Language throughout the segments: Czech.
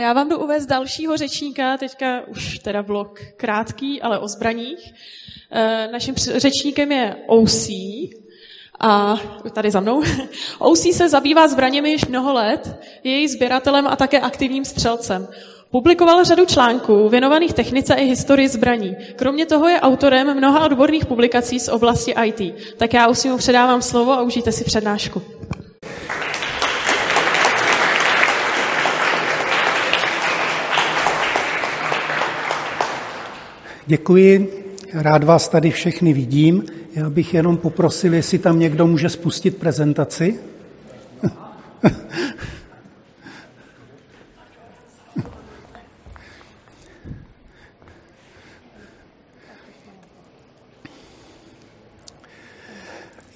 Já vám jdu uvést dalšího řečníka, teďka už teda blok krátký, ale o zbraních. Eh, naším řečníkem je OC, a tady za mnou. OC se zabývá zbraněmi již mnoho let, je její sběratelem a také aktivním střelcem. Publikoval řadu článků věnovaných technice i historii zbraní. Kromě toho je autorem mnoha odborných publikací z oblasti IT. Tak já už mu předávám slovo a užijte si přednášku. Děkuji, rád vás tady všechny vidím. Já bych jenom poprosil, jestli tam někdo může spustit prezentaci.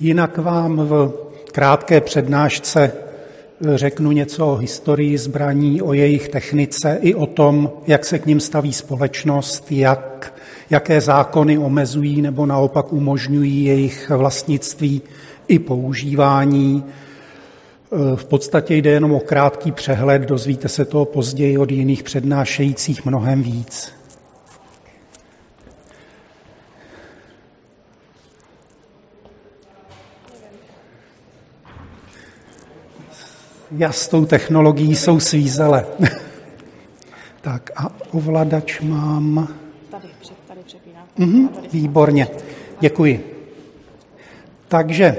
Jinak vám v krátké přednášce řeknu něco o historii zbraní, o jejich technice i o tom, jak se k ním staví společnost, jak, jaké zákony omezují nebo naopak umožňují jejich vlastnictví i používání. V podstatě jde jenom o krátký přehled, dozvíte se toho později od jiných přednášejících mnohem víc. Já s tou technologií jsou svízele. tak a ovladač mám... Mhm, výborně, děkuji. Takže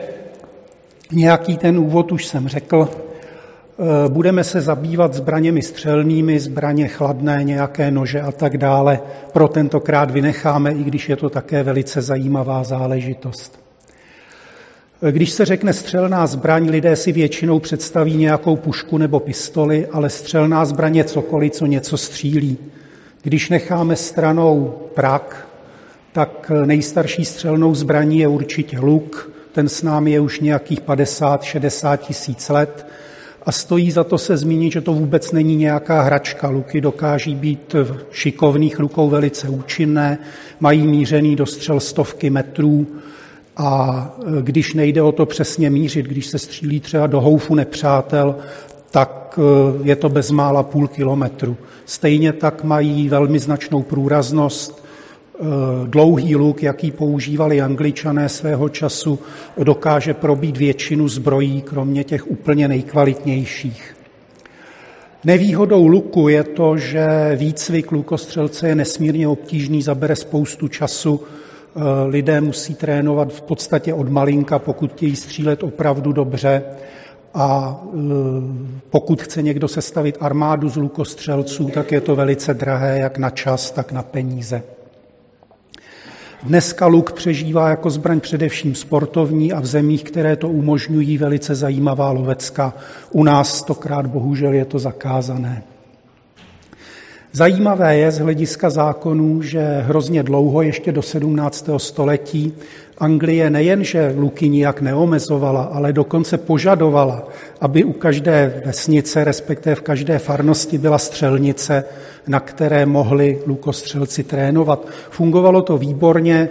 nějaký ten úvod už jsem řekl. Eh, budeme se zabývat zbraněmi střelnými, zbraně chladné, nějaké nože a tak dále. Pro tentokrát vynecháme, i když je to také velice zajímavá záležitost. Když se řekne střelná zbraň, lidé si většinou představí nějakou pušku nebo pistoli, ale střelná zbraň je cokoliv, co něco střílí. Když necháme stranou prak, tak nejstarší střelnou zbraní je určitě luk. Ten s námi je už nějakých 50-60 tisíc let a stojí za to se zmínit, že to vůbec není nějaká hračka. Luky dokáží být v šikovných rukou velice účinné, mají mířený dostřel stovky metrů, a když nejde o to přesně mířit, když se střílí třeba do houfu nepřátel, tak e, je to bezmála půl kilometru. Stejně tak mají velmi značnou průraznost. E, dlouhý luk, jaký používali angličané svého času, dokáže probít většinu zbrojí, kromě těch úplně nejkvalitnějších. Nevýhodou luku je to, že výcvik lukostřelce je nesmírně obtížný, zabere spoustu času, Eh, lidé musí trénovat v podstatě od malinka, pokud chtějí střílet opravdu dobře. A eh, pokud chce někdo sestavit armádu z lukostřelců, tak je to velice drahé, jak na čas, tak na peníze. Dneska luk přežívá jako zbraň především sportovní a v zemích, které to umožňují, velice zajímavá lovecka. U nás stokrát bohužel je to zakázané. Zajímavé je z hlediska zákonů, že hrozně dlouho, ještě do 17. století, Anglie nejenže luky nijak neomezovala, ale dokonce požadovala, aby u každé vesnice, respektive v každé farnosti byla střelnice, na které mohli lukostřelci trénovat. Fungovalo to výborně,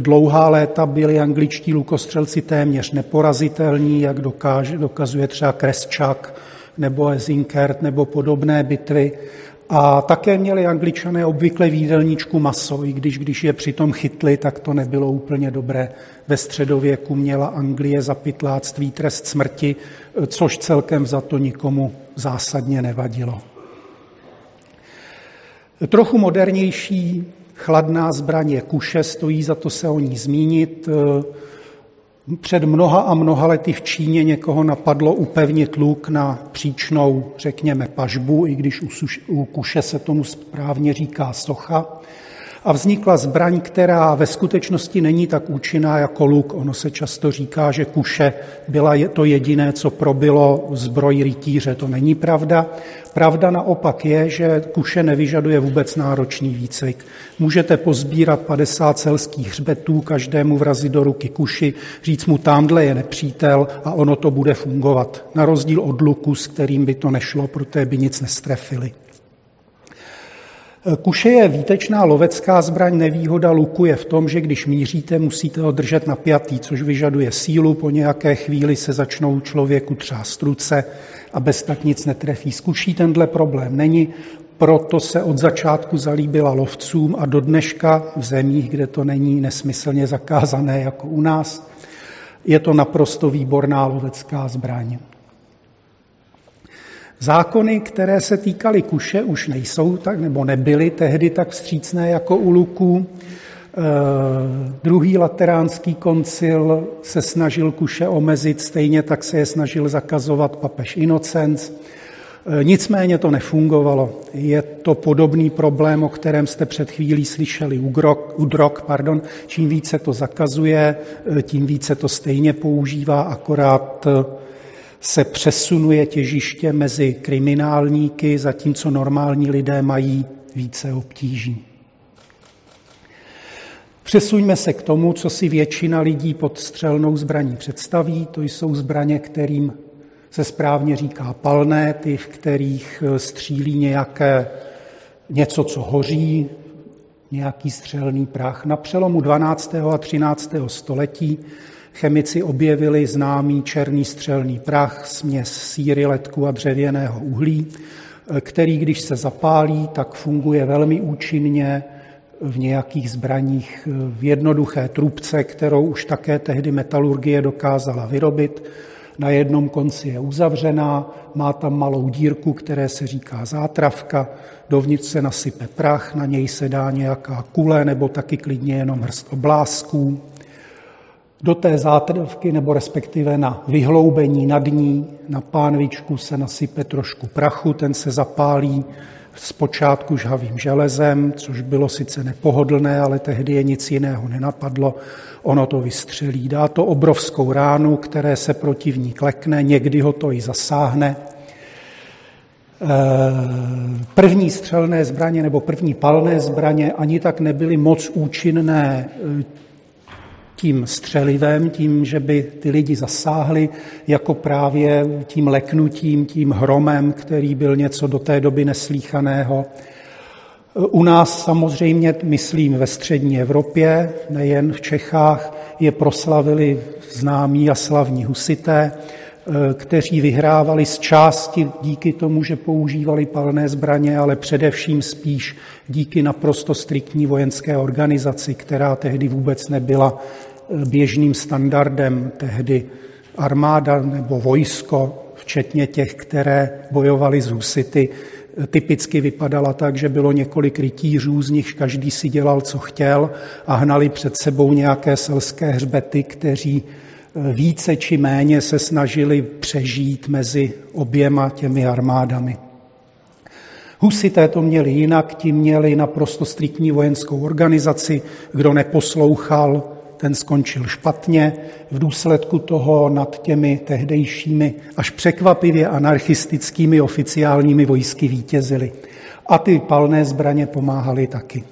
dlouhá léta byli angličtí lukostřelci téměř neporazitelní, jak dokáže, dokazuje třeba Kresčak nebo Ezinkert nebo podobné bitvy. A také měli angličané obvykle výdelníčku maso, i když, když je přitom chytli, tak to nebylo úplně dobré. Ve středověku měla Anglie za pytláctví trest smrti, což celkem za to nikomu zásadně nevadilo. Trochu modernější chladná zbraň je kuše, stojí za to se o ní zmínit. Před mnoha a mnoha lety v Číně někoho napadlo upevnit luk na příčnou, řekněme, pažbu, i když u, suš, u kuše se tomu správně říká socha. A vznikla zbraň, která ve skutečnosti není tak účinná jako luk. Ono se často říká, že kuše byla to jediné, co probilo zbroj rytíře. To není pravda. Pravda naopak je, že kuše nevyžaduje vůbec náročný výcvik. Můžete pozbírat 50 selských hřbetů, každému vrazit do ruky kuši, říct mu, tamhle je nepřítel a ono to bude fungovat. Na rozdíl od luku, s kterým by to nešlo, protože by nic nestrefili. Kuše je výtečná lovecká zbraň, nevýhoda luku je v tom, že když míříte, musíte ho držet napjatý, což vyžaduje sílu, po nějaké chvíli se začnou člověku třást ruce a bez tak nic netrefí. S kuší tenhle problém není, proto se od začátku zalíbila lovcům a do dneška v zemích, kde to není nesmyslně zakázané jako u nás, je to naprosto výborná lovecká zbraň. Zákony, které se týkaly kuše, už nejsou tak, nebo nebyly tehdy tak vstřícné jako u luku. Eh, druhý lateránský koncil se snažil kuše omezit, stejně tak se je snažil zakazovat papež Inocenc. Eh, nicméně to nefungovalo. Je to podobný problém, o kterém jste před chvílí slyšeli u, grok, u drog. Pardon. Čím více to zakazuje, eh, tím více to stejně používá, akorát se přesunuje těžiště mezi kriminálníky, zatímco normální lidé mají více obtíží. Přesuňme se k tomu, co si většina lidí pod střelnou zbraní představí. To jsou zbraně, kterým se správně říká palné, ty, v kterých eh, střílí nějaké něco, co hoří, nějaký střelný prach. Na přelomu 12. a 13. století chemici objevili známý černý střelný prach, směs síry, letku a dřevěného uhlí, který, když se zapálí, tak funguje velmi účinně v nějakých zbraních v jednoduché trubce, kterou už také tehdy metalurgie dokázala vyrobit. Na jednom konci je uzavřená, má tam malou dírku, které se říká zátravka, dovnitř se nasype prach, na něj se dá nějaká kule nebo taky klidně jenom hrst oblásků. Do té zátravky, nebo respektive na vyhloubení nad ní, na pánvičku se nasype trošku prachu, ten se zapálí zpočátku žhavým železem, což bylo sice nepohodlné, ale tehdy je nic jiného nenapadlo. Ono to vystřelí. Dá to obrovskou ránu, které se protivník lekne, někdy ho to i zasáhne. Eh, první střelné zbraně nebo první palné zbraně ani tak nebyly moc účinné tím střelivem, tím, že by ty lidi zasáhli, jako právě tím leknutím, tím hromem, který byl něco do té doby neslíchaného. U nás samozřejmě, myslím ve střední Evropě, nejen v Čechách, je proslavili známí a slavní husité, kteří vyhrávali z části díky tomu, že používali palné zbraně, ale především spíš díky naprosto striktní vojenské organizaci, která tehdy vůbec nebyla běžným standardem. Tehdy armáda nebo vojsko, včetně těch, které bojovali z husity, typicky vypadala tak, že bylo několik rytířů, z nich každý si dělal, co chtěl a hnali před sebou nějaké selské hřbety, kteří eh, více či méně se snažili přežít mezi oběma těmi armádami. Husité to měli jinak, ti měli naprosto striktní vojenskou organizaci, kdo neposlouchal, ten skončil špatně. V důsledku toho nad těmi tehdejšími až překvapivě anarchistickými oficiálními vojsky vítězili. A ty palné zbraně pomáhaly taky.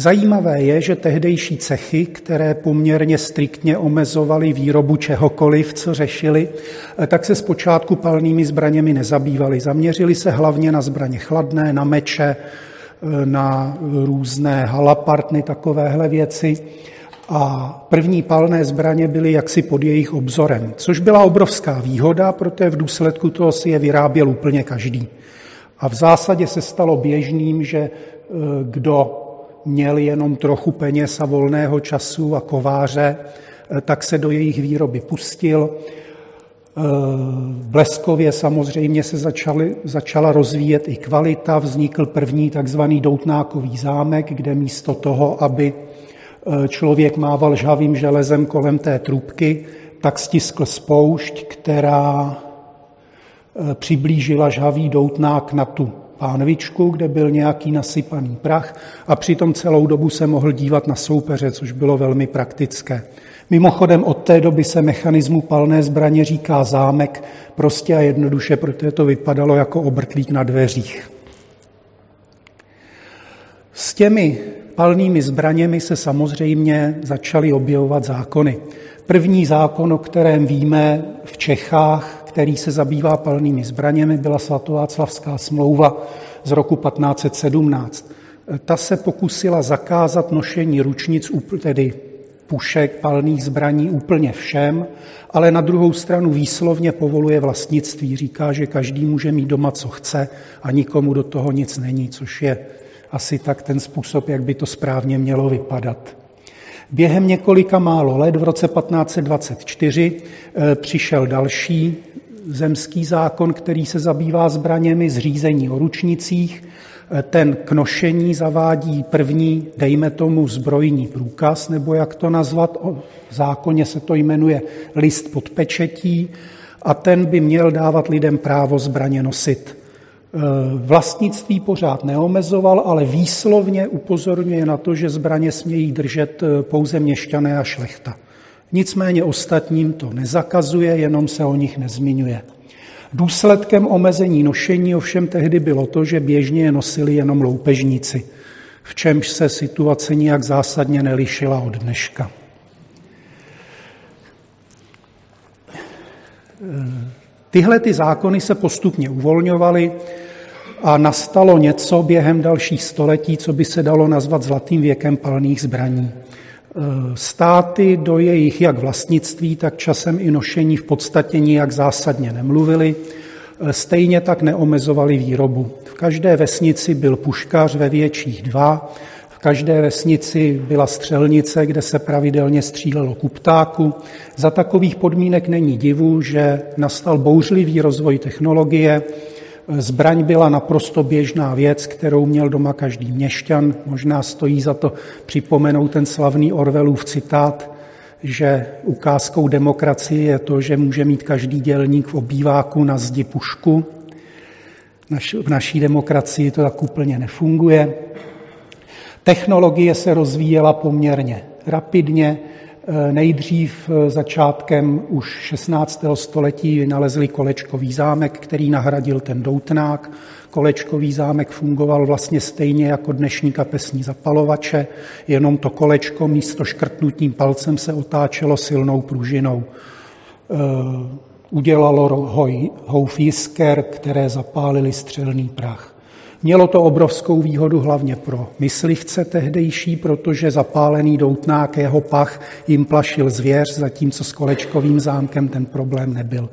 Zajímavé je, že tehdejší cechy, které poměrně striktně omezovaly výrobu čehokoliv, co řešili, tak se zpočátku palnými zbraněmi nezabývali. Zaměřili se hlavně na zbraně chladné, na meče, na různé halapartny, takovéhle věci a první palné zbraně byly jaksi pod jejich obzorem, což byla obrovská výhoda, protože v důsledku toho si je vyráběl úplně každý. A v zásadě se stalo běžným, že e, kdo měl jenom trochu peněz a volného času a kováře, e, tak se do jejich výroby pustil. E, v Bleskově samozřejmě se začaly, začala rozvíjet i kvalita, vznikl první takzvaný doutnákový zámek, kde místo toho, aby Eh, člověk mával žhavým železem kolem té trubky, tak stiskl spoušť, která eh, přiblížila žhavý doutnák na tu pánvičku, kde byl nějaký nasypaný prach a přitom celou dobu se mohl dívat na soupeře, což bylo velmi praktické. Mimochodem od té doby se mechanismu palné zbraně říká zámek, prostě a jednoduše, protože to vypadalo jako obrtlík na dveřích. S těmi palnými zbraněmi se samozřejmě začaly objevovat zákony. První zákon, o kterém víme v Čechách, který se zabývá palnými zbraněmi, byla svatováclavská smlouva z roku 1517. Ta se pokusila zakázat nošení ručnic, tedy pušek, palných zbraní úplně všem, ale na druhou stranu výslovně povoluje vlastnictví. Říká, že každý může mít doma, co chce a nikomu do toho nic není, což je asi tak ten způsob, jak by to správně mělo vypadat. Během několika málo let, v roce 1524, eh, přišel další zemský zákon, který se zabývá zbraněmi, zřízení o ručnicích. Ten k nošení zavádí první, dejme tomu, zbrojní průkaz, nebo jak to nazvat, v zákoně se to jmenuje list pod pečetí, a ten by měl dávat lidem právo zbraně nosit. Eh, vlastnictví pořád neomezoval, ale výslovně upozorňuje na to, že zbraně smějí držet eh, pouze měšťané a šlechta. Nicméně ostatním to nezakazuje, jenom se o nich nezmiňuje. Důsledkem omezení nošení ovšem tehdy bylo to, že běžně je nosili jenom loupežníci, v čemž se situace nijak zásadně nelišila od dneška. Tyhle ty zákony se postupně uvolňovaly a nastalo něco během dalších století, co by se dalo nazvat zlatým věkem palných zbraní. E, státy do jejich jak vlastnictví, tak časem i nošení v podstatě nijak zásadně nemluvili, e, stejně tak neomezovali výrobu. V každé vesnici byl puškař ve větších dva, v každé vesnici byla střelnice, kde se pravidelně střílelo ku ptáku. Za takových podmínek není divu, že nastal bouřlivý rozvoj technologie. Zbraň byla naprosto běžná věc, kterou měl doma každý měšťan. Možná stojí za to připomenout ten slavný Orwellův citát, že ukázkou demokracie je to, že může mít každý dělník v obýváku na zdi pušku. V naší demokracii to tak úplně nefunguje. Technologie se rozvíjela poměrně rapidně. Eh, nejdřív eh, začátkem už 16. století vynalezli kolečkový zámek, který nahradil ten doutnák. Kolečkový zámek fungoval vlastně stejně jako dnešní kapesní zapalovače, jenom to kolečko místo škrtnutím palcem se otáčelo silnou pružinou. Eh, udělalo houf jisker, které zapálili střelný prach. Mělo to obrovskou výhodu hlavně pro myslivce tehdejší, protože zapálený doutnák jeho pach jim plašil zvěř, zatímco s kolečkovým zámkem ten problém nebyl.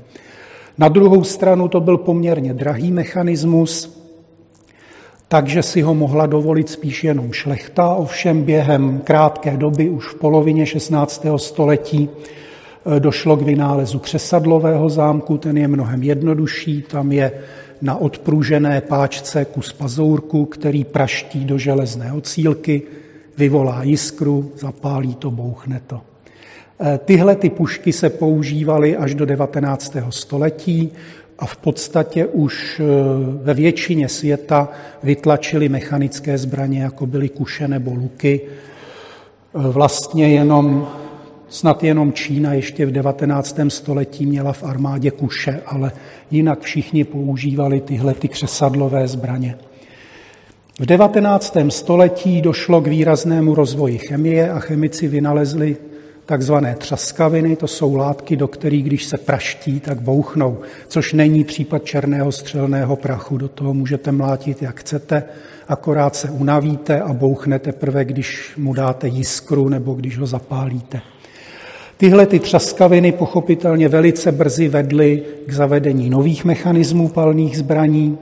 Na druhou stranu to byl poměrně drahý mechanismus, takže si ho mohla dovolit spíš jenom šlechta, ovšem během krátké doby, už v polovině 16. století, došlo k vynálezu křesadlového zámku, ten je mnohem jednodušší, tam je na odpružené páčce kus pazourku, který praští do železné ocílky, vyvolá jiskru, zapálí to, bouchne to. E, tyhle ty pušky se používaly až do 19. století a v podstatě už e, ve většině světa vytlačili mechanické zbraně, jako byly kuše nebo luky. E, vlastně jenom Snad jenom Čína ještě v 19. století měla v armádě kuše, ale jinak všichni používali tyhle ty křesadlové zbraně. V 19. století došlo k výraznému rozvoji chemie a chemici vynalezli takzvané třaskaviny, to jsou látky, do kterých, když se praští, tak bouchnou, což není případ černého střelného prachu. Do toho můžete mlátit, jak chcete, akorát se unavíte a bouchnete teprve, když mu dáte jiskru nebo když ho zapálíte. Tyhle ty třaskaviny pochopitelně velice brzy vedly k zavedení nových mechanismů palných zbraní,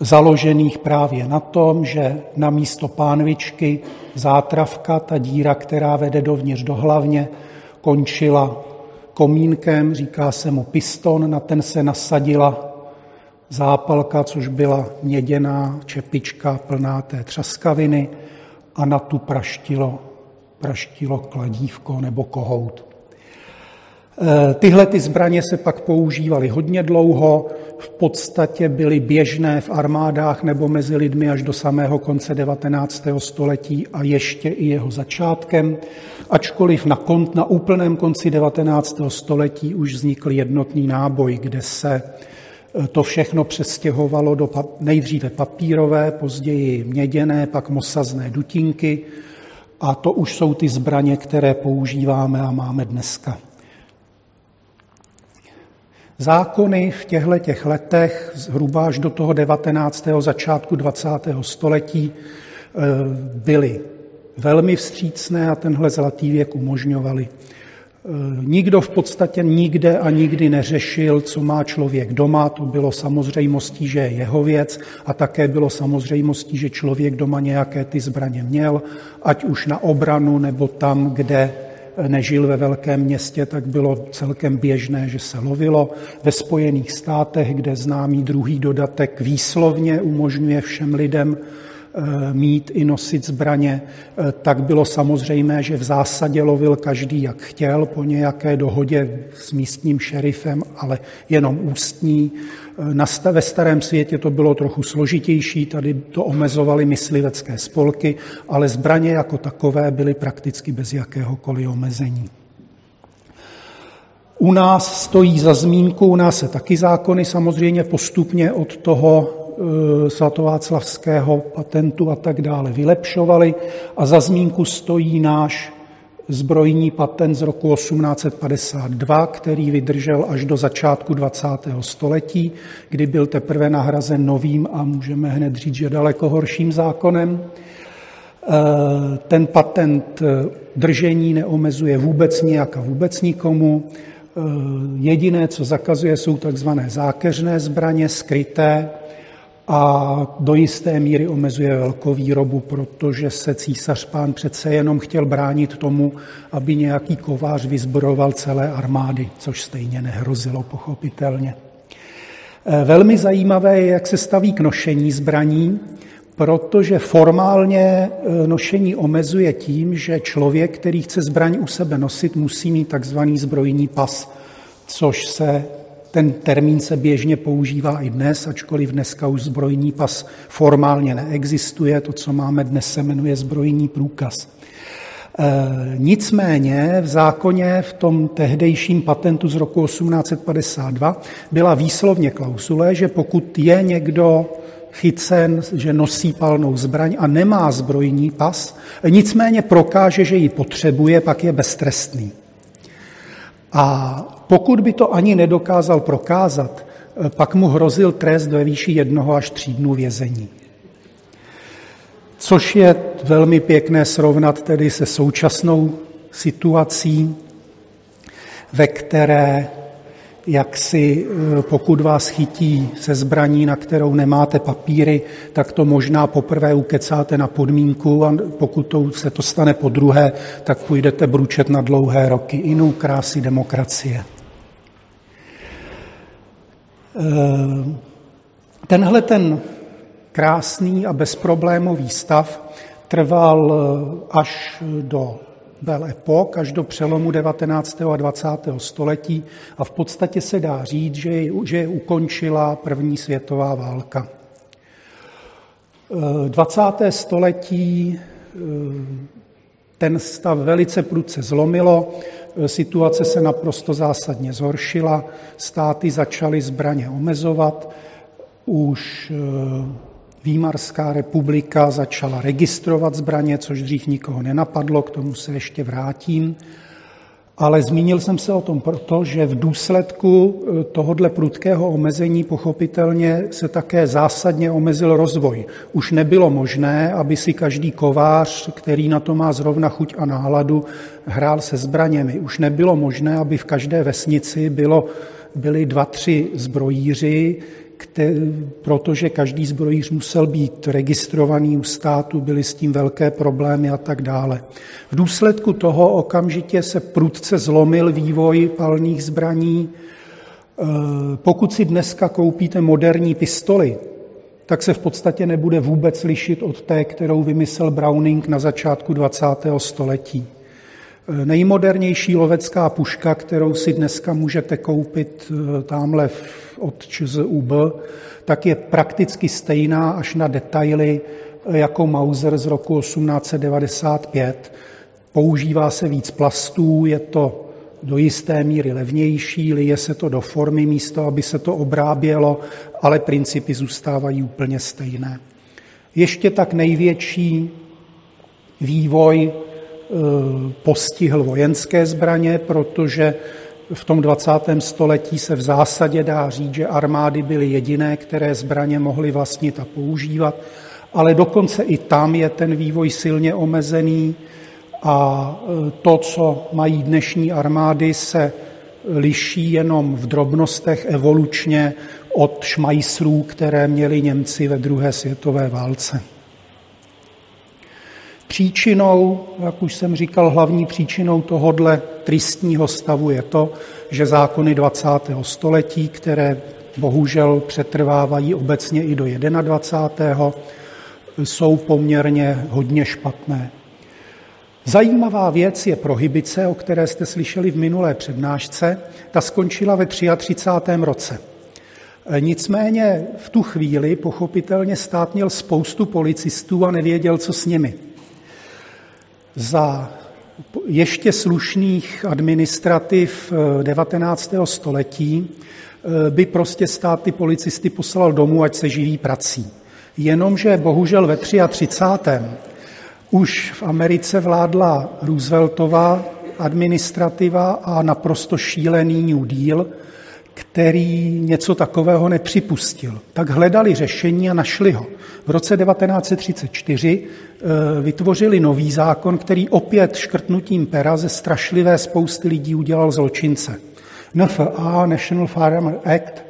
založených právě na tom, že na místo pánvičky zátravka, ta díra, která vede dovnitř do hlavně, končila komínkem, říká se mu piston, na ten se nasadila zápalka, což byla měděná čepička plná té třaskaviny a na tu praštilo praštilo kladívko nebo kohout. E, tyhle ty zbraně se pak používaly hodně dlouho, v podstatě byly běžné v armádách nebo mezi lidmi až do samého konce 19. století a ještě i jeho začátkem, ačkoliv na, kont, na úplném konci 19. století už vznikl jednotný náboj, kde se e, to všechno přestěhovalo do nejdříve papírové, později měděné, pak mosazné dutinky, a to už jsou ty zbraně, které používáme a máme dneska. Zákony v těchto těch letech, zhruba až do toho 19. začátku 20. století, eh, byly velmi vstřícné a tenhle zlatý věk umožňovali. Eh, nikdo v podstatě nikde a nikdy neřešil, co má člověk doma. To bylo samozřejmostí, že je jeho věc a také bylo samozřejmostí, že člověk doma nějaké ty zbraně měl, ať už na obranu nebo tam, kde nežil ve velkém městě, tak bylo celkem běžné, že se lovilo. Ve Spojených státech, kde známý druhý dodatek výslovně umožňuje všem lidem Eh, mít i nosit zbraně, eh, tak bylo samozřejmé, že v zásadě lovil každý, jak chtěl, po nějaké dohodě s místním šerifem, ale jenom ústní. Eh, ve starém světě to bylo trochu složitější, tady to omezovaly myslivecké spolky, ale zbraně jako takové byly prakticky bez jakéhokoliv omezení. U nás stojí za zmínku, u nás se taky zákony samozřejmě postupně od toho Eh, svatováclavského patentu a tak dále vylepšovali a za zmínku stojí náš zbrojní patent z roku 1852, který vydržel až do začátku 20. století, kdy byl teprve nahrazen novým a můžeme hned říct, že daleko horším zákonem. Eh, ten patent eh, držení neomezuje vůbec nijak a vůbec nikomu. Jediné, co zakazuje, jsou takzvané zákeřné zbraně, skryté, a do jisté míry omezuje velkovýrobu, protože se císař pán přece jenom chtěl bránit tomu, aby nějaký kovář vyzbrojoval celé armády, což stejně nehrozilo pochopitelně. E, velmi zajímavé je, jak se staví k nošení zbraní, protože formálně e, nošení omezuje tím, že člověk, který chce zbraň u sebe nosit, musí mít takzvaný zbrojní pas, což se ten termín se běžně používá i dnes, ačkoliv dneska už zbrojní pas formálně neexistuje. To, co máme dnes, se jmenuje zbrojní průkaz. E, nicméně v zákoně v tom tehdejším patentu z roku 1852 byla výslovně klausule, že pokud je někdo chycen, že nosí palnou zbraň a nemá zbrojní pas, nicméně prokáže, že ji potřebuje, pak je beztrestný. A pokud by to ani nedokázal prokázat, eh, pak mu hrozil trest ve výši jednoho až tří dnů vězení. Což je velmi pěkné srovnat tedy se současnou situací, ve které jak si eh, pokud vás chytí se zbraní, na kterou nemáte papíry, tak to možná poprvé ukecáte na podmínku a pokud to, se to stane po druhé, tak půjdete bručet na dlouhé roky. Jinou krásy demokracie. Eh, tenhle ten krásný a bezproblémový stav trval eh, až do Belle Epoque, až do přelomu 19. a 20. století a v podstatě se dá říct, že je, že je ukončila první světová válka. 20. Eh, století ten stav velice prudce zlomilo, situace se naprosto zásadně zhoršila, státy začaly zbraně omezovat, už eh, Výmarská republika začala registrovat zbraně, což dřív nikoho nenapadlo, k tomu se ještě vrátím. Ale zmínil jsem se o tom proto, že v důsledku eh, tohohle prudkého omezení pochopitelně se také zásadně omezil rozvoj. Už nebylo možné, aby si každý kovář, který na to má zrovna chuť a náladu, hrál se zbraněmi. Už nebylo možné, aby v každé vesnici bylo, byli dva, tři zbrojíři, protože každý zbrojíř musel být registrovaný u státu, byly s tím velké problémy a tak dále. V důsledku toho okamžitě se prudce zlomil vývoj palných zbraní. E, pokud si dneska koupíte moderní pistoli, tak se v podstatě nebude vůbec lišit od té, kterou vymyslel Browning na začátku 20. století. Nejmodernější lovecká puška, kterou si dneska můžete koupit eh, tamhle od ČZUB, tak je prakticky stejná až na detaily jako Mauser z roku 1895. Používá se víc plastů, je to do jisté míry levnější, lije se to do formy místo, aby se to obrábělo, ale principy zůstávají úplně stejné. Ještě tak největší vývoj postihl vojenské zbraně, protože v tom 20. století se v zásadě dá říct, že armády byly jediné, které zbraně mohly vlastnit a používat, ale dokonce i tam je ten vývoj silně omezený a e, to, co mají dnešní armády, se liší jenom v drobnostech evolučně od šmajsrů, které měli Němci ve druhé světové válce. Příčinou, jak už jsem říkal, hlavní příčinou tohodle tristního stavu je to, že zákony 20. století, které bohužel přetrvávají obecně i do 21. jsou poměrně hodně špatné. Zajímavá věc je prohybice, o které jste slyšeli v minulé přednášce. Ta skončila ve 33. roce. Nicméně v tu chvíli pochopitelně stát měl spoustu policistů a nevěděl, co s nimi. Za ještě slušných administrativ 19. Eh, století eh, by prostě stát ty policisty poslal domů, ať se živí prací. Jenomže bohužel ve 33. už v Americe vládla Rooseveltová administrativa a naprosto šílený New Deal, který něco takového nepřipustil. Tak hledali řešení a našli ho. V roce 1934 eh, vytvořili nový zákon, který opět škrtnutím pera ze strašlivé spousty lidí udělal zločince. NFA, National Firearm Act,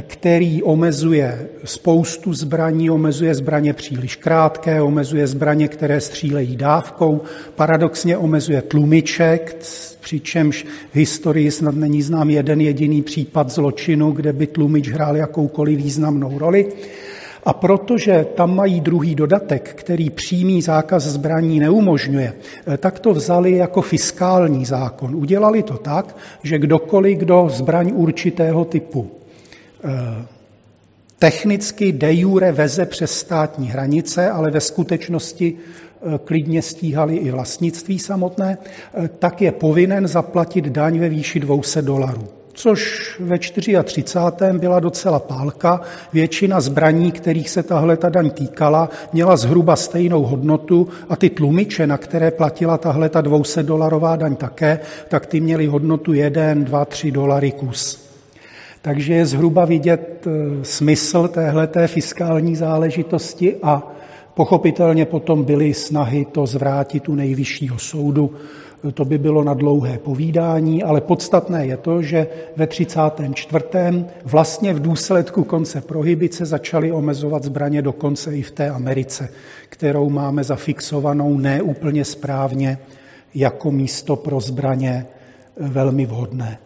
který omezuje spoustu zbraní, omezuje zbraně příliš krátké, omezuje zbraně, které střílejí dávkou, paradoxně omezuje tlumiček, přičemž v historii snad není znám jeden jediný případ zločinu, kde by tlumič hrál jakoukoliv významnou roli. A protože tam mají druhý dodatek, který přímý zákaz zbraní neumožňuje, tak to vzali jako fiskální zákon. Udělali to tak, že kdokoliv, kdo zbraň určitého typu technicky de jure veze přes státní hranice, ale ve skutečnosti eh, klidně stíhali i vlastnictví samotné, eh, tak je povinen zaplatit daň ve výši 200 dolarů. Což ve 34. byla docela pálka. Většina zbraní, kterých se tahle ta daň týkala, měla zhruba stejnou hodnotu a ty tlumiče, na které platila tahle ta 200 dolarová daň také, tak ty měly hodnotu 1, 2, 3 dolary kus. Takže je zhruba vidět eh, smysl téhleté fiskální záležitosti a pochopitelně potom byly snahy to zvrátit u nejvyššího soudu. To by bylo na dlouhé povídání, ale podstatné je to, že ve 34. vlastně v důsledku konce prohybice začaly omezovat zbraně dokonce i v té Americe, kterou máme zafixovanou neúplně správně jako místo pro zbraně velmi vhodné.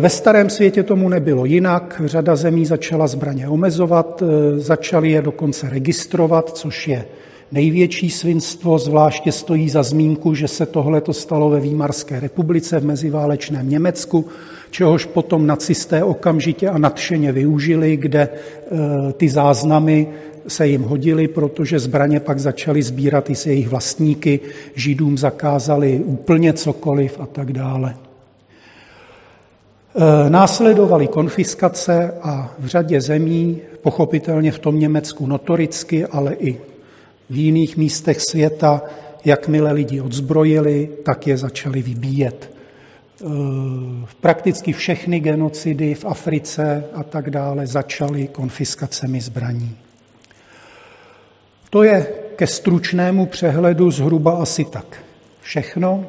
Ve starém světě tomu nebylo jinak. Řada zemí začala zbraně omezovat, začali je dokonce registrovat, což je největší svinstvo, zvláště stojí za zmínku, že se tohle stalo ve Výmarské republice v meziválečném Německu, čehož potom nacisté okamžitě a nadšeně využili, kde e, ty záznamy se jim hodily, protože zbraně pak začaly sbírat i s jejich vlastníky, židům zakázali úplně cokoliv a tak dále. Eh, následovaly konfiskace a v řadě zemí, pochopitelně v tom Německu notoricky, ale i v jiných místech světa, jakmile lidi odzbrojili, tak je začali vybíjet. Eh, prakticky všechny genocidy v Africe a tak dále začaly konfiskacemi zbraní. To je ke stručnému přehledu zhruba asi tak všechno.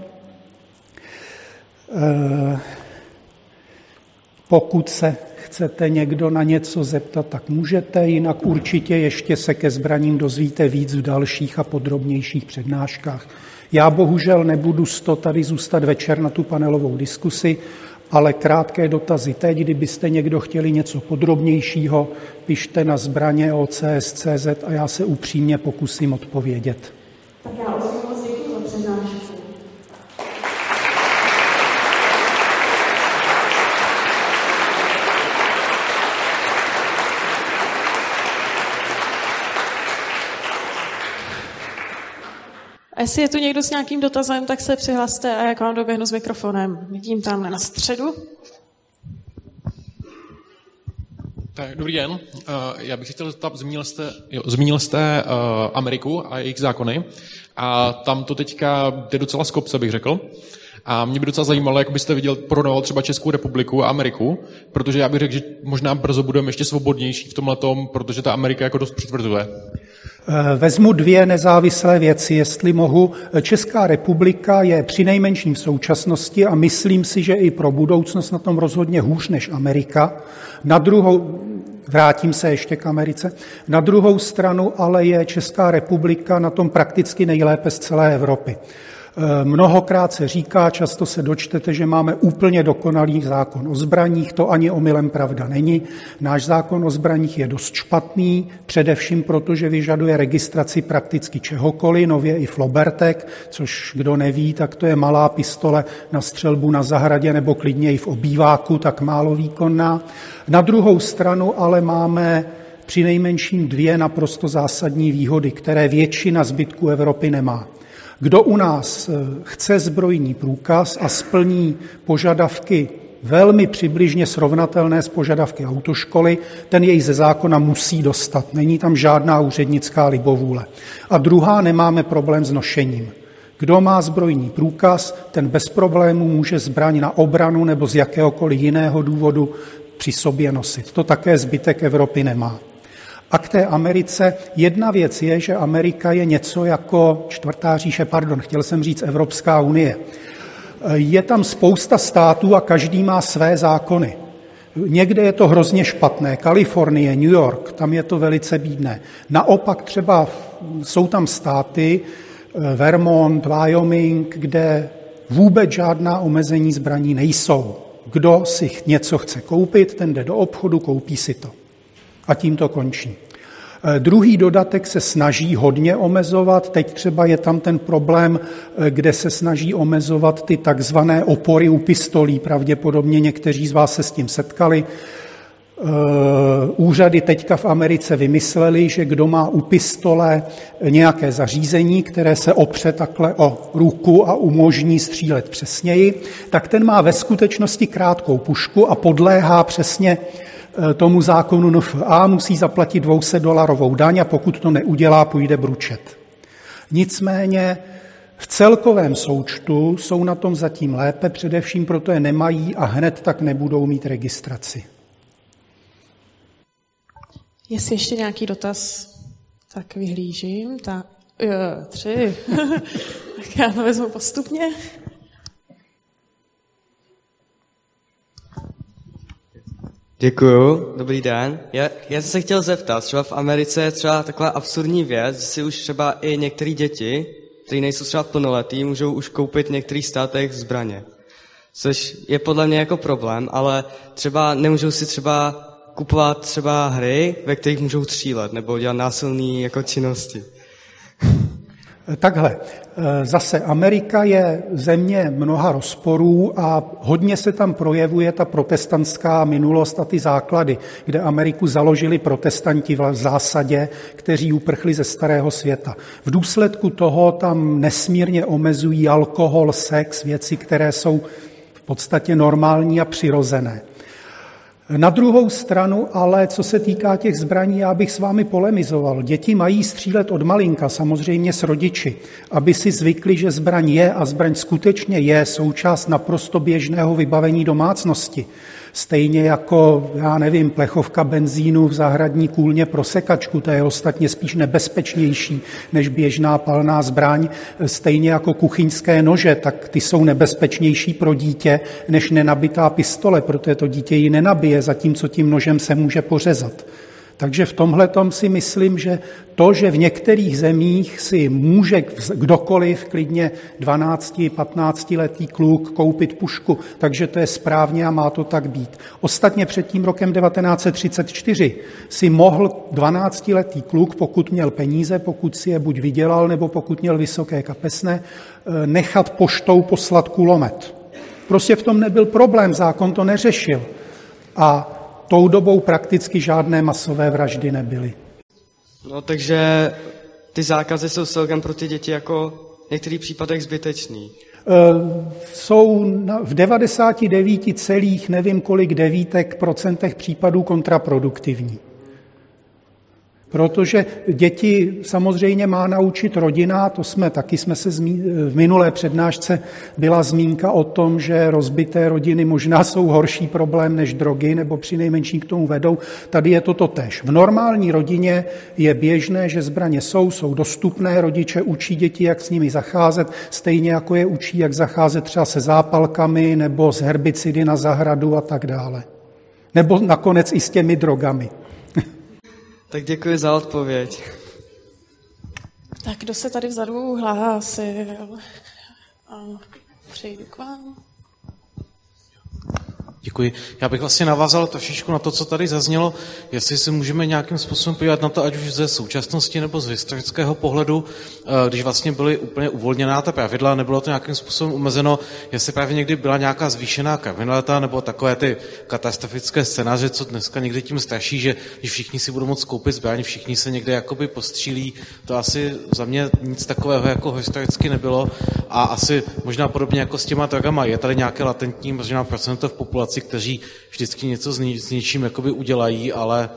Pokud se chcete někdo na něco zeptat, tak můžete, jinak určitě ještě se ke zbraním dozvíte víc v dalších a podrobnějších přednáškách. Já bohužel nebudu to tady zůstat večer na tu panelovou diskusi, ale krátké dotazy teď, kdybyste někdo chtěli něco podrobnějšího, pište na zbraně OCS.cz a já se upřímně pokusím odpovědět. Tak já moc děkuji za přednášku. A jestli je tu někdo s nějakým dotazem, tak se přihlaste a jak vám doběhnu s mikrofonem. Vidím tamhle na středu. Tak, dobrý den. Eh, já bych chtěl zeptat, zmínil jste, jo, zmínil jste uh, Ameriku a jejich zákony a tam to teďka jde docela z kopce, bych řekl. A mě by docela zajímalo, jak byste viděl, porovnával třeba Českou republiku a Ameriku, protože já bych řekl, že možná brzo budeme ještě svobodnější v tomhle tom, protože ta Amerika jako dost přitvrzuje. Eh, vezmu dvě nezávislé věci, jestli mohu. Česká republika je při nejmenším v současnosti a myslím si, že i pro budoucnost na tom rozhodně hůř než Amerika. Na druhou, vrátím se ještě k Americe, na druhou stranu ale je Česká republika na tom prakticky nejlépe z celé Evropy. Mnohokrát se říká, často se dočtete, že máme úplně dokonalý zákon o zbraních, to ani omylem pravda není. Náš zákon o zbraních je dost špatný, především proto, že vyžaduje registraci prakticky čehokoliv, nově i flobertek, což kdo neví, tak to je malá pistole na střelbu na zahradě nebo klidně i v obýváku, tak málo výkonná. Na druhou stranu ale máme při nejmenším dvě naprosto zásadní výhody, které většina zbytku Evropy nemá. Kdo u nás eh, chce zbrojní průkaz a splní požadavky velmi přibližně srovnatelné s požadavky autoškoly, ten jej ze zákona musí dostat. Není tam žádná úřednická libovůle. A druhá, nemáme problém s nošením. Kdo má zbrojní průkaz, ten bez problémů může zbraň na obranu nebo z jakéhokoliv jiného důvodu při sobě nosit. To také zbytek Evropy nemá. A k té Americe jedna věc je, že Amerika je něco jako čtvrtá říše, pardon, chtěl jsem říct Evropská unie. Je tam spousta států a každý má své zákony. Někde je to hrozně špatné. Kalifornie, New York, tam je to velice bídné. Naopak třeba jsou tam státy, eh, Vermont, Wyoming, kde vůbec žádná omezení zbraní nejsou. Kdo si něco chce koupit, ten jde do obchodu, koupí si to. A tím to končí. Eh, druhý dodatek se snaží hodně omezovat. Teď třeba je tam ten problém, eh, kde se snaží omezovat ty takzvané opory u pistolí. Pravděpodobně někteří z vás se s tím setkali. Eh, úřady teďka v Americe vymysleli, že kdo má u pistole nějaké zařízení, které se opře takhle o ruku a umožní střílet přesněji, tak ten má ve skutečnosti krátkou pušku a podléhá přesně tomu zákonu NFA musí zaplatit 200 dolarovou daň a pokud to neudělá, půjde bručet. Nicméně v celkovém součtu jsou na tom zatím lépe, především proto je nemají a hned tak nebudou mít registraci. Jestli ještě nějaký dotaz, tak vyhlížím. Ta, jo, tři. tak já to vezmu postupně. Děkuju, dobrý den. Já, já jsem se chtěl zeptat, třeba v Americe je třeba taková absurdní věc, že si už třeba i některé děti, které nejsou třeba plnoletí, můžou už koupit v některých státech zbraně. Což je podle mě jako problém, ale třeba nemůžou si třeba kupovat třeba hry, ve kterých můžou střílet nebo dělat násilné jako činnosti. Takhle, eh, zase Amerika je země mnoha rozporů a hodně se tam projevuje ta protestantská minulost a ty základy, kde Ameriku založili protestanti v zásadě, kteří uprchli ze starého světa. V důsledku toho tam nesmírně omezují alkohol, sex, věci, které jsou v podstatě normální a přirozené. Na druhou stranu ale, co se týká těch zbraní, já bych s vámi polemizoval. Děti mají střílet od malinka, samozřejmě s rodiči, aby si zvykli, že zbraň je a zbraň skutečně je součást naprosto běžného vybavení domácnosti. Stejně jako, já nevím, plechovka benzínu v zahradní kůlně pro sekačku, to je ostatně spíš nebezpečnější než běžná palná zbraň. Stejně jako kuchyňské nože, tak ty jsou nebezpečnější pro dítě než nenabitá pistole, protože to dítě ji nenabije, zatímco tím nožem se může pořezat. Takže v tomhle tom si myslím, že to, že v některých zemích si může kdokoliv, klidně 12-15 letý kluk, koupit pušku, takže to je správně a má to tak být. Ostatně před tím rokem 1934 si mohl 12 letý kluk, pokud měl peníze, pokud si je buď vydělal, nebo pokud měl vysoké kapesné, eh, nechat poštou poslat kulomet. Prostě v tom nebyl problém, zákon to neřešil. A tou dobou prakticky žádné masové vraždy nebyly. No takže ty zákazy jsou celkem pro ty děti jako v některých případech zbytečný. E, jsou v 99 celých nevím kolik devítek procentech případů kontraproduktivní. Protože děti samozřejmě má naučit rodina, to jsme taky jsme se zmí, v minulé přednášce byla zmínka o tom, že rozbité rodiny možná jsou horší problém než drogy, nebo při nejmenší k tomu vedou. Tady je to tež. V normální rodině je běžné, že zbraně jsou, jsou dostupné, rodiče učí děti, jak s nimi zacházet, stejně jako je učí, jak zacházet třeba se zápalkami nebo s herbicidy na zahradu a tak dále. Nebo nakonec i s těmi drogami. Tak děkuji za odpověď. Tak kdo se tady vzadu hlásil? Přejdu k vám. Děkuji. Já bych vlastně navázal trošičku na to, co tady zaznělo, jestli si můžeme nějakým způsobem podívat na to, ať už ze současnosti nebo z historického pohledu, eh, když vlastně byly úplně uvolněná ta pravidla, nebylo to nějakým způsobem omezeno, jestli právě někdy byla nějaká zvýšená kriminalita nebo takové ty katastrofické scénáře, co dneska někdy tím straší, že když všichni si budou moct koupit zbraň, všichni se někde jakoby postřílí, to asi za mě nic takového jako historicky nebylo. A asi možná podobně jako s těma drogama, je tady nějaké latentní možná procento v populaci, umělci, kteří vždycky něco s, něčím jakoby udělají, ale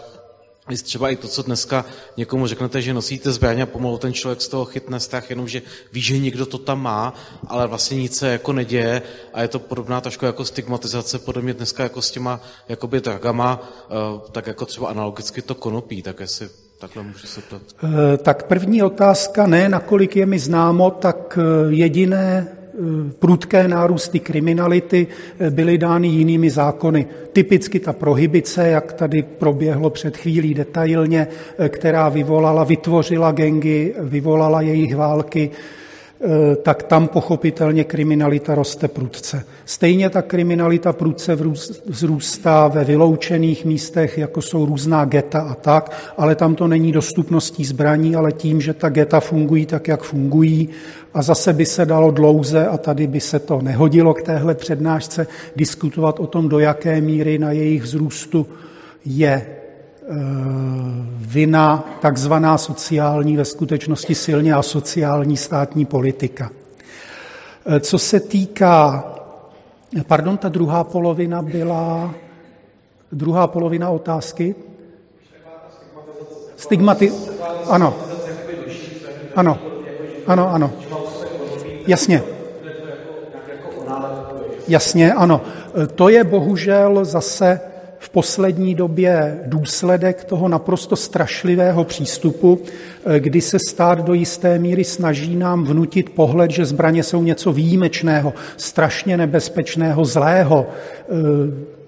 třeba i to, co dneska někomu řeknete, že nosíte zbraň a pomalu ten člověk z toho chytne strach, jenom že ví, že někdo to tam má, ale vlastně nic se jako neděje a je to podobná trošku jako stigmatizace, podobně dneska jako s těma jakoby dragama, eh, tak jako třeba analogicky to konopí, tak jestli takhle můžu se ptat. Eh, tak první otázka, ne nakolik je mi známo, tak eh, jediné prudké nárůsty kriminality eh, byly dány jinými zákony. Typicky ta prohibice, jak tady proběhlo před chvílí detailně, eh, která vyvolala, vytvořila gengy, vyvolala jejich války, tak tam pochopitelně kriminalita roste prudce. Stejně ta kriminalita prudce vzrůstá ve vyloučených místech, jako jsou různá geta a tak, ale tam to není dostupností zbraní, ale tím, že ta geta fungují tak, jak fungují a zase by se dalo dlouze, a tady by se to nehodilo k téhle přednášce, diskutovat o tom, do jaké míry na jejich vzrůstu je e, vina takzvaná sociální, ve skutečnosti silně asociální státní politika. E, co se týká, pardon, ta druhá polovina byla, druhá polovina otázky? Stigmati... Ano. Ano. Ano, ano. Jasně. Jasně, ano. To je bohužel zase v poslední době důsledek toho naprosto strašlivého přístupu, kdy se stát do jisté míry snaží nám vnutit pohled, že zbraně jsou něco výjimečného, strašně nebezpečného, zlého.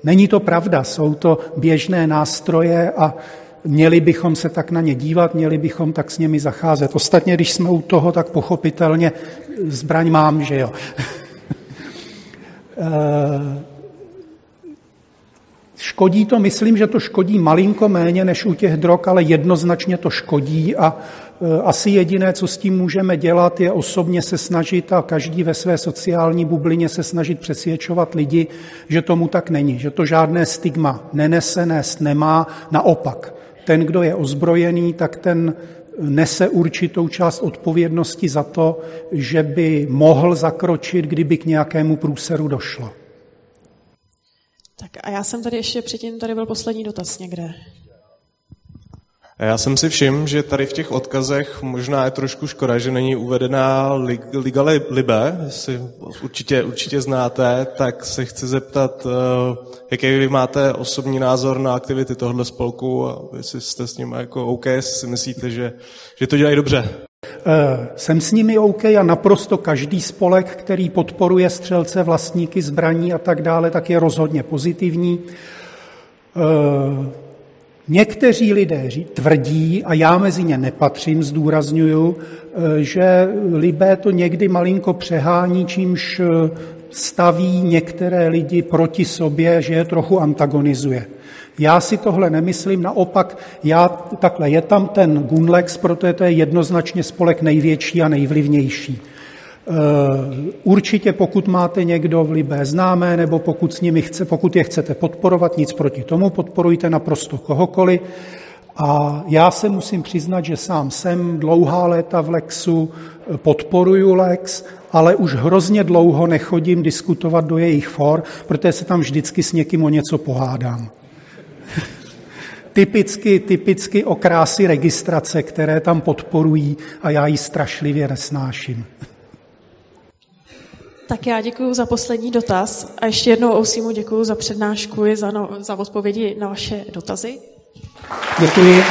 Není to pravda, jsou to běžné nástroje a Měli bychom se tak na ně dívat, měli bychom tak s nimi zacházet. Ostatně, když jsme u toho, tak pochopitelně zbraň mám, že jo. Eh, škodí to, myslím, že to škodí malinko méně než u těch drog, ale jednoznačně to škodí a eh, asi jediné, co s tím můžeme dělat, je osobně se snažit a každý ve své sociální bublině se snažit přesvědčovat lidi, že tomu tak není, že to žádné stigma nenese, nést nemá, naopak ten, kdo je ozbrojený, tak ten nese určitou část odpovědnosti za to, že by mohl zakročit, kdyby k nějakému průseru došlo. Tak a já jsem tady ještě předtím, tady byl poslední dotaz někde. Já jsem si všiml, že tady v těch odkazech možná je trošku škoda, že není uvedená Liga Libe, jestli určitě, určitě znáte, tak se chci zeptat, eh, jaký vy máte osobní názor na aktivity tohle spolku a jestli jste s ním jako OK, jestli si myslíte, že, že to dělají dobře. Eh, jsem s nimi OK a naprosto každý spolek, který podporuje střelce, vlastníky zbraní a tak dále, tak je rozhodně pozitivní. Někteří lidé tvrdí, a já mezi ně nepatřím, zdůrazňuju, eh, že Libé to někdy malinko přehání, čímž eh, staví některé lidi proti sobě, že je trochu antagonizuje. Já si tohle nemyslím, naopak, já, takhle, je tam ten Gunlex, protože to je jednoznačně spolek největší a nejvlivnější. Eh, určitě pokud máte někdo v Libé známé, nebo pokud, s nimi chce, pokud je chcete podporovat, nic proti tomu, podporujte naprosto kohokoliv. A já se musím přiznat, že sám jsem dlouhá léta v Lexu, eh, podporuju Lex, ale už hrozně dlouho nechodím diskutovat do jejich for, protože se tam vždycky s někým o něco pohádám. typicky, typicky okrásy registrace, které tam podporují a já ji strašlivě nesnáším. Tak já děkuji za poslední dotaz a ještě jednou Ousimu děkuji za přednášku i za, no, za odpovědi na vaše dotazy. Děkuji.